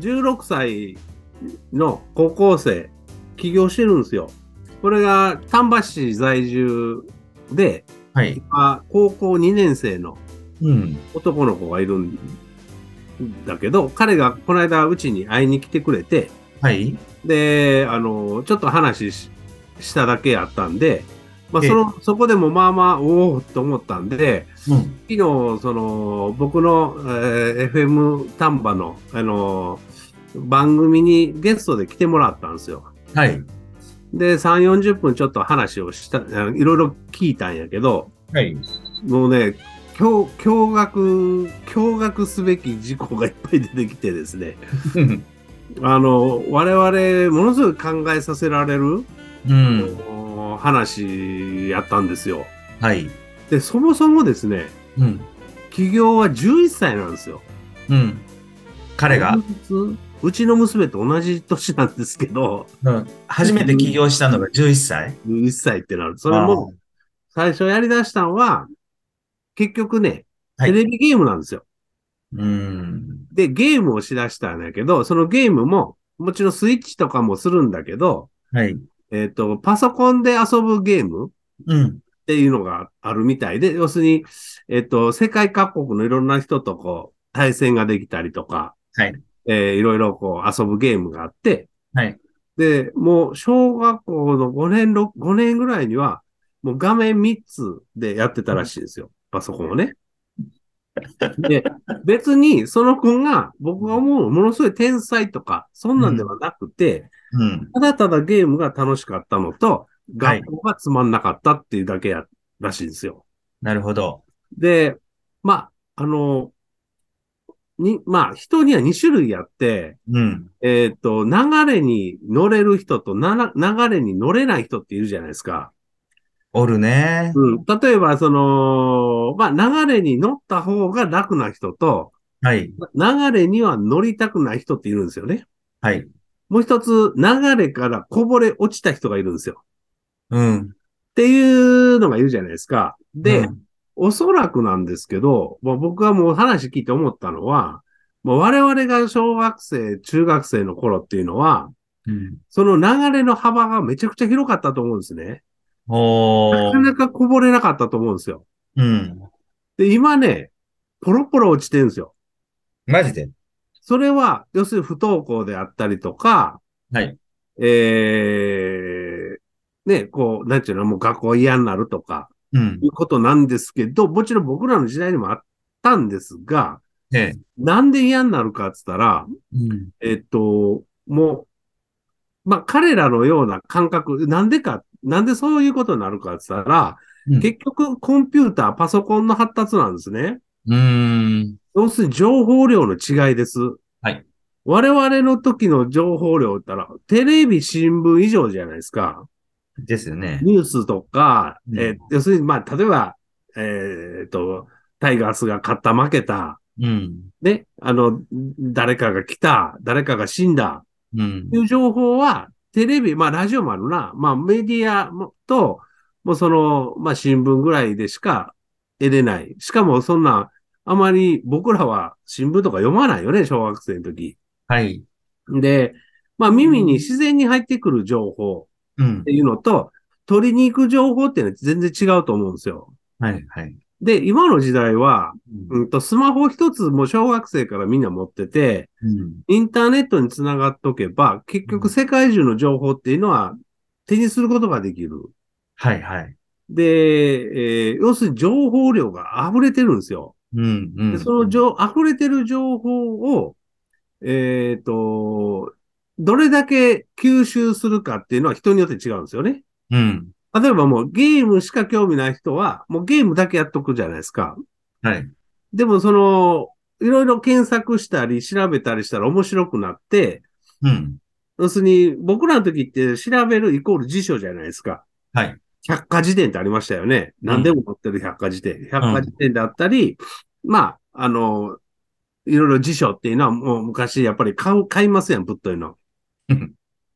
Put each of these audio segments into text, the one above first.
16歳の高校生、起業してるんですよ。これが丹波市在住で、はい。今高校2年生のうん。男の子がいるんだけど、彼がこの間うちに会いに来てくれて、はい。で、あの、ちょっと話ししただけやったんで、まあ、ええその、そこでもまあまあ、おおと思ったんで、うん。昨日、その、僕の、えー FM 丹波の、あの、番組にゲストで来てもらったんですよ。はい。で、3、40分ちょっと話をした、いろいろ聞いたんやけど、はい。もうね、驚驚愕、驚愕すべき事項がいっぱい出てきてですね、あの、我々、ものすごい考えさせられる、うん。お話やったんですよ。はい。で、そもそもですね、うん。起業は11歳なんですよ。うん。彼が、うちの娘と同じ年なんですけど、うん、初めて起業したのが11歳？11歳ってなる。それも、最初やり出したのは、結局ね、はいテレビゲームなんですよ。あーうん。で、ゲームをしだしたんだけど、そのゲームも、もちろんスイッチとかもするんだけど、はい。えっ、と、パソコンで遊ぶゲームうん。っていうのがあるみたいで、要するに、えっ、と、世界各国のいろんな人とこう、対戦ができたりとか、はい。えーいろいろこう遊ぶゲームがあって、はい。で、もう小学校の5年、6 5年ぐらいには、もう画面3つでやってたらしいんですよ。パソコンをね。で、別にその子が僕が思うものすごい天才とか、そんなんではなくて、うん。ただただゲームが楽しかったのと、はい学校がつまんなかったっていうだけや、らしいんですよ。なるほど。で、まあ、あの、に、まあ、人には2種類あって、うん。えっ、と、流れに乗れる人となな流れに乗れない人っているじゃないですか。おるね。うん。例えば、その、まあ、流れに乗った方が楽な人と、はい。流れには乗りたくない人っているんですよね。はい。もう一つ、流れからこぼれ落ちた人がいるんですよ。うん。っていうのがいるじゃないですか。で、うんおそらくなんですけど、まあ、僕はもう話聞いて思ったのは、まあ、我々が小学生、中学生の頃っていうのは、うん。その流れの幅がめちゃくちゃ広かったと思うんですね。おなかー。なかこぼれなかったと思うんですよ。うん。で、今ね、ポロポロ落ちてるんですよ。マジで？それは、要するに不登校であったりとか、はい。えー、ね、こう、なんていうの、もう学校嫌になるとか、うんい。うことなんですけど、もちろん僕らの時代にもあったんですが、ええ。なんで嫌になるかって言ったら、うん。えっと、もう、まあ、彼らのような感覚、なんでか、なんでそういうことになるかって言ったら、うん結局コンピューター、パソコンの発達なんですね。うーん。要するに情報量の違いです。はい。我々の時の情報量ったら、テレビ、新聞以上じゃないですか。ですよね。ニュースとか、うんえー要するに、まあ、例えば、えーっと、タイガースが勝った負けた、うん。ね、あの、誰かが来た、誰かが死んだ、うんと。いう情報は、テレビ、まあ、ラジオもあるな、まあ、メディアもと、もうその、まあ、新聞ぐらいでしか得れない。しかも、そんな、あまり僕らは新聞とか読まないよね、小学生の時。はい。で、まあ、耳に自然に入ってくる情報うんって。いうのと、取りに行く情報っていうのは全然違うと思うんですよ。はい。はい。で、今の時代は、うんうんと、スマホ一つもう小学生からみんな持ってて、うん。インターネットにつながっとけば、結局世界中の情報っていうのは手にすることができる。はい。はい。で、えー要するに情報量が溢れてるんですよ。うん。うでん。その情、溢れてる情報を、えっ、と、どれだけ吸収するかっていうのは人によって違うんですよね。うん。例えばもうゲームしか興味ない人は、もうゲームだけやっとくじゃないですか。はい。でもその、いろいろ検索したり調べたりしたら面白くなって、うん。要するに僕らの時って調べるイコール辞書じゃないですか。はい。百科事典ってありましたよね。うん何でも載ってる百科事典。百科事典であったり、まあ、あの、いろいろ辞書っていうのはもう昔やっぱり買う、買いますやん、ぶっといの。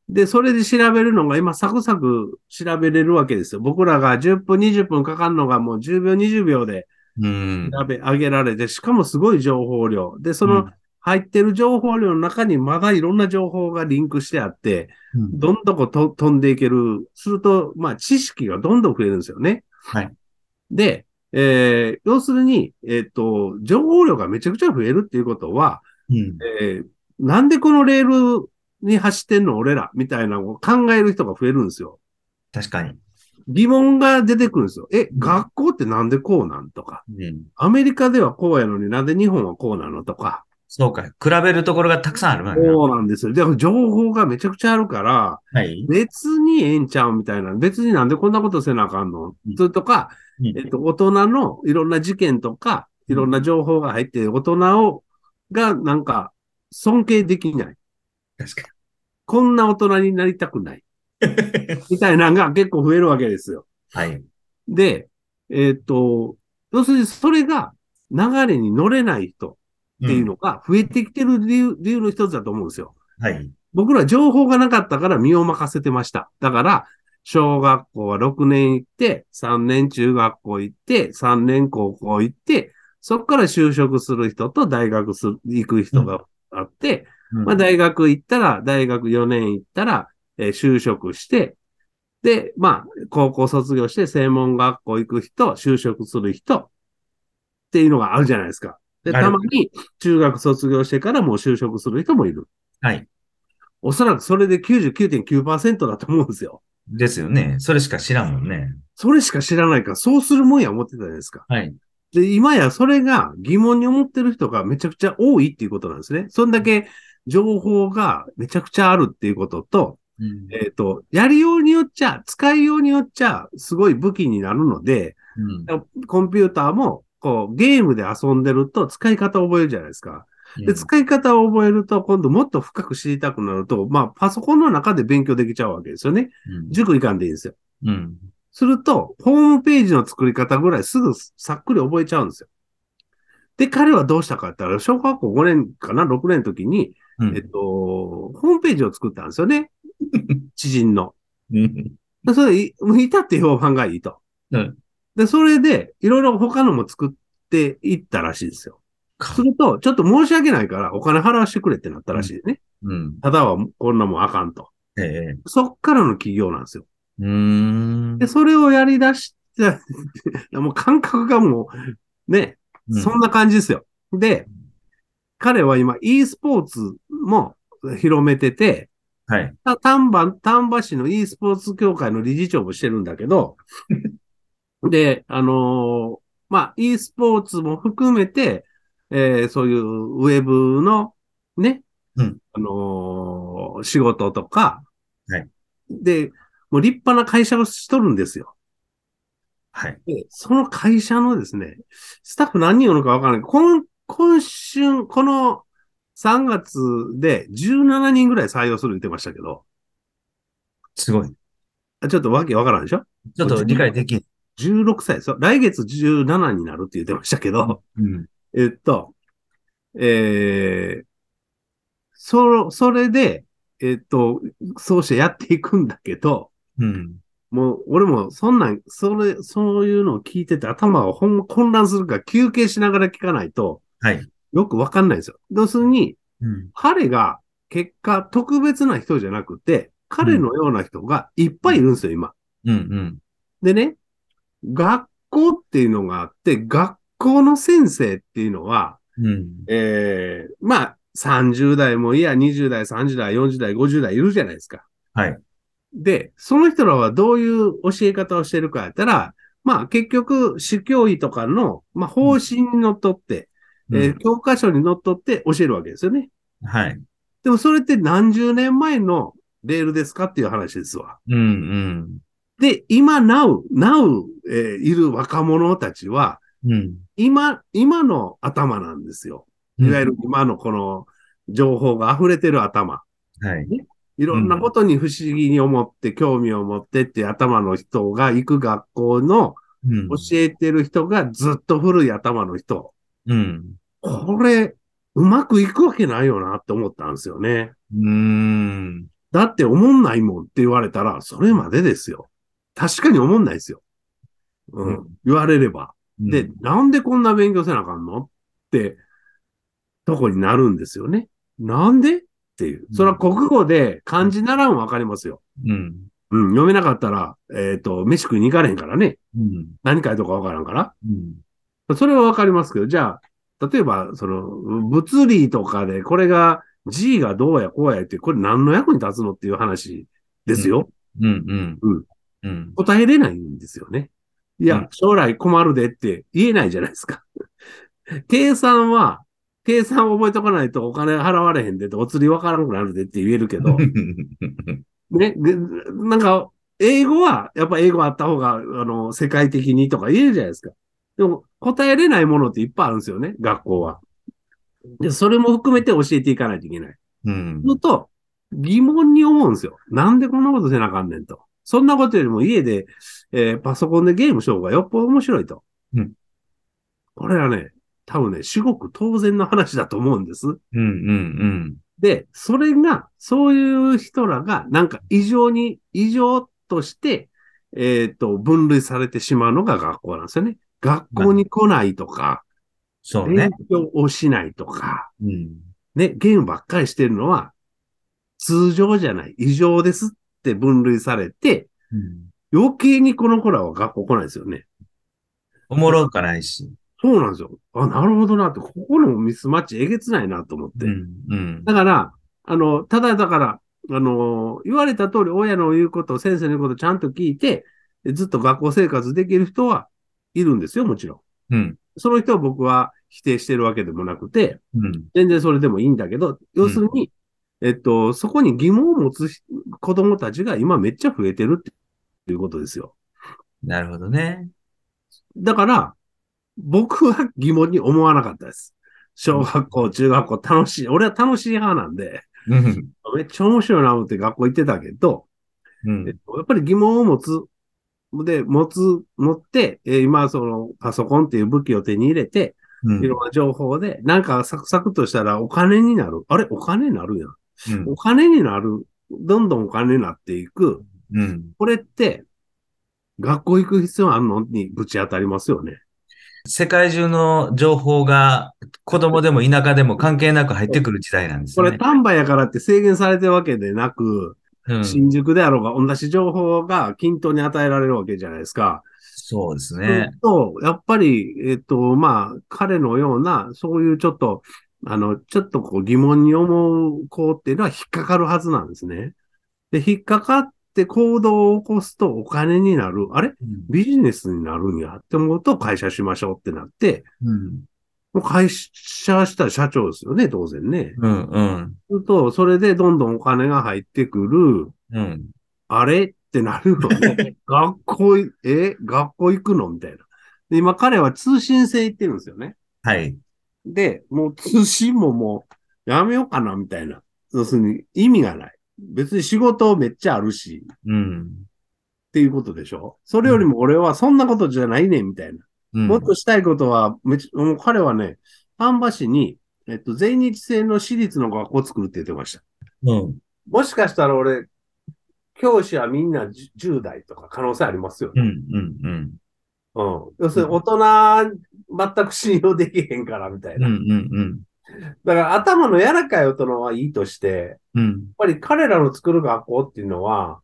で、それで調べるのが今サクサク調べれるわけですよ。僕らが10分、20分かかるのがもう10秒、20秒でうん。調べ上げられて、しかもすごい情報量。で、その入ってる情報量の中にまだいろんな情報がリンクしてあって、うんどんどんこと飛んでいける。すると、まあ、知識がどんどん増えるんですよね。はい。で、えー要するに、えっ、と、情報量がめちゃくちゃ増えるっていうことは、うん。えーなんでこのレールに走ってんの俺らみたいなのを考える人が増えるんですよ。確かに。疑問が出てくるんですよ。え、ん学校ってなんでこうなんとか。うん。アメリカではこうやのになんで日本はこうなのとか。そうか。比べるところがたくさんあるもんね。そうなんですよ。でも情報がめちゃくちゃあるから、はい。別にええんちゃうみたいな。別になんでこんなことせなあかんの？うんそれとか、うんえっと、大人のいろんな事件とか、いろんな情報が入って、大人を、がなんか尊敬できない。確かこんな大人になりたくない。に。みたいなのが結構増えるわけですよ。はい。で、えっと、要するにそれが流れに乗れない人っていうのが増えてきてる理由、理由の一つだと思うんですよ。はい。僕ら情報がなかったから身を任せてました。だから、小学校は6年行って、3年中学校行って、3年高校行って、そこから就職する人と大学する行く人があって、うんまあ大学行ったら、大学4年行ったら、えー就職して、で、まあ、高校卒業して専門学校行く人、就職する人っていうのがあるじゃないですか。で、たまに中学卒業してからもう就職する人もいる。はい。おそらくそれで99.9%だと思うんですよ。ですよね。それしか知らんもんね。それしか知らないから、そうするもんや思ってたじゃないですか。はい。で、今やそれが疑問に思ってる人がめちゃくちゃ多いっていうことなんですね。そんだけ情報がめちゃくちゃあるっていうことと、うんえっ、と、やりようによっちゃ、使いようによっちゃ、すごい武器になるので、うんコンピューターも、こう、ゲームで遊んでると使い方を覚えるじゃないですか。で、使い方を覚えると、今度もっと深く知りたくなると、まあ、パソコンの中で勉強できちゃうわけですよね。うん塾行かんでいいんですよ。うん。すると、ホームページの作り方ぐらいすぐさっくり覚えちゃうんですよ。で、彼はどうしたかって言ったら、小学校5年かな、6年の時に、うんえっと、ホームページを作ったんですよね。知人の。うん。でそれ、いいたって評判がいいと。うんで、それで、いろいろ他のも作っていったらしいですよ。すると、ちょっと申し訳ないから、お金払わしてくれってなったらしいね。うん。ただは、こんなもんあかんと。ええ。そっからの企業なんですよ。うーんで、。それをやり出して、もう感覚がもう、ね、そんな感じですよ。で、彼は今 e スポーツも広めてて、はい。た丹波、丹波市の e スポーツ協会の理事長もしてるんだけど、で、あのーまあ、e スポーツも含めて、えーそういうウェブのね、うんあのー仕事とか、はいで、もう立派な会社をしとるんですよ。はい。で、その会社のですね、スタッフ何人おるのかわからない。今、今春、この3月で17人ぐらい採用する言ってましたけど、すごい。あちょっとわけわからんでしょ？ちょっと理解できん。?16 歳ですよ。来月17になるって言ってましたけど、うん。えっと、えー、そ、それで、えっと、そうしてやっていくんだけど、うん。もう、俺も、そんなん、それ、そういうのを聞いてて頭がほんま混乱するから休憩しながら聞かないと、はい。よくわかんないんですよ。要するに、うん。彼が結果特別な人じゃなくて、彼のような人がいっぱいいるんですよ、今。うん。うん。でね、学校っていうのがあって、学校の先生っていうのは、うん。ええまあ、30代もいや、20代、30代、40代、50代いるじゃないですか。はい。で、その人らはどういう教え方をしてるかやったら、まあ結局、主教医とかの、まあ方針にのっとって、えー教科書にのっとって教えるわけですよね。はい。でもそれって何十年前のレールですかっていう話ですわ。うん。うん。で、今、now, now、えーいる若者たちは、うん。今、今の頭なんですよ。いわゆる今のこの情報が溢れてる頭。はい。いろんなことに不思議に思って、興味を持ってって頭の人が行く学校のうん教えてる人がずっと古い頭の人。うん。これ、うまくいくわけないよなって思ったんですよね。うーん。だって思んないもんって言われたら、それまでですよ。確かに思んないですよ。う。うん言われれば。で、なんでこんな勉強せなあかんのって、とこになるんですよね。なんでっていう。それは国語で漢字習うんわかりますよ。うん。うん、読めなかったら、えっ、と、飯食いに行かれへんからね。うん。何書いとかわからんから。うん。それはわかりますけど、じゃあ、例えば、その、物理とかで、これが G がどうやこうやって、これ何の役に立つのっていう話ですよ。うん。うん。うん。うん。答えれないんですよね。いや、うん将来困るでって言えないじゃないですか。計算は、計算覚えとかないとお金払われへんでって、お釣りわからんくなるでって言えるけど、ね、でなんか、英語は、やっぱ英語あった方が、あの、世界的にとか言えるじゃないですか。でも、答えれないものっていっぱいあるんですよね、学校は。で、それも含めて教えていかないといけない。うん。のと、疑問に思うんですよ。なんでこんなことせなあかんねんと。そんなことよりも家で、えーパソコンでゲームしようがよっぽど面白いと。うんこれはね、多分ね、至極当然の話だと思うんです。うん。うん。で、それが、そういう人らが、なんか異常に、異常として、えっ、と、分類されてしまうのが学校なんですよね。学校に来ないとか、そうね勉。強をしないとか、うん。ね、ゲームばっかりしてるのは、通常じゃない、異常ですって分類されて、うん。余計にこの子らは学校来ないですよね。おもろかないし。そうなんですよ。あ、なるほどなって、ここのミスマッチえげつないなと思って。うん。うん。だから、あの、ただだから、あの、言われた通り親の言うこと、先生の言うことちゃんと聞いて、ずっと学校生活できる人はいるんですよ、もちろん。うん。その人は僕は否定してるわけでもなくて、うん。全然それでもいいんだけど、要するに、えっと、そこに疑問を持つ人子供たちが今めっちゃ増えてるっていうことですよ。なるほどね。だから、僕は疑問に思わなかったです。小学校、中学校楽しい。俺は楽しい派なんで、うん。めっちゃ面白いな思って学校行ってたけど、うんえっ。とやっぱり疑問を持つ。で、持つ、持って、えー今そのパソコンっていう武器を手に入れて、うんいろんな情報で、なんかサクサクっとしたらお金になる。あれお金になるやん。うんお金になる。どんどんお金になっていく。うん。これって、学校行く必要あるのにぶち当たりますよね。世界中の情報が子供でも田舎でも関係なく入ってくる時代なんですね。これ丹波やからって制限されてるわけでなく、うん、新宿であろうが同じ情報が均等に与えられるわけじゃないですか。そうですね。と、やっぱり、えっと、まあ、彼のような、そういうちょっと、あの、ちょっとこう疑問に思う子っていうのは引っかかるはずなんですね。で、引っかかって行動を起こすとお金になる。あれ？ビジネスになるんやって思うと会社しましょうってなって、うん。もう会社したら社長ですよね、当然ね。うん。うん。すると、それでどんどんお金が入ってくる。うん。あれ？ってなるのね。学校い、え？学校行くの？みたいな。で、今彼は通信制行ってるんですよね。はい。で、もう通信ももうやめようかなみたいな。要するに意味がない。別に仕事めっちゃあるし、うん。っていうことでしょ？それよりも俺はそんなことじゃないねんみたいな。うん。もっとしたいことは、めちもう彼はね、丹波市に、えっと、全日制の私立の学校を作るって言ってました。うん。もしかしたら俺、教師はみんな10 10代とか可能性ありますよね。うん。うん。うん。うん。要するに大人、全く信用できへんからみたいうん。な。うん。だから頭の柔らかい大人はいいとして、うん。やっぱり彼らの作る学校っていうのは、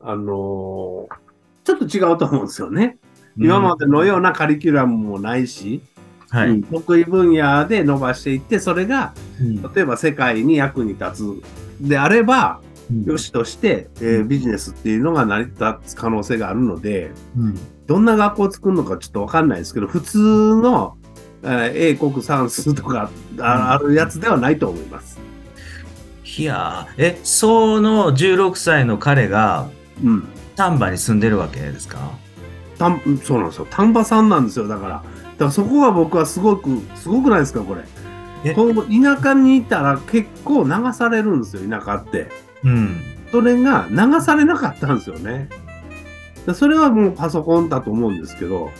あのーちょっと違うと思うんですよね。今までのようなカリキュラムもないし、はい。うん得意分野で伸ばしていって、それが、うん例えば世界に役に立つであれば、よしとして、えーうんビジネスっていうのが成り立つ可能性があるので、うん。どんな学校を作るのかちょっとわかんないですけど、普通の、えー英国算数とかああるやつではないと思います。いやーえ、その16歳の彼がうん。丹波に住んでるわけですか？たんそうなんですよ。丹波さんなんですよ。だから。だからそこが僕はすごく、すごくないですか、これ。えこの田舎にいたら結構流されるんですよ、田舎って。うん。それが流されなかったんですよね。それはもうパソコンだと思うんですけど、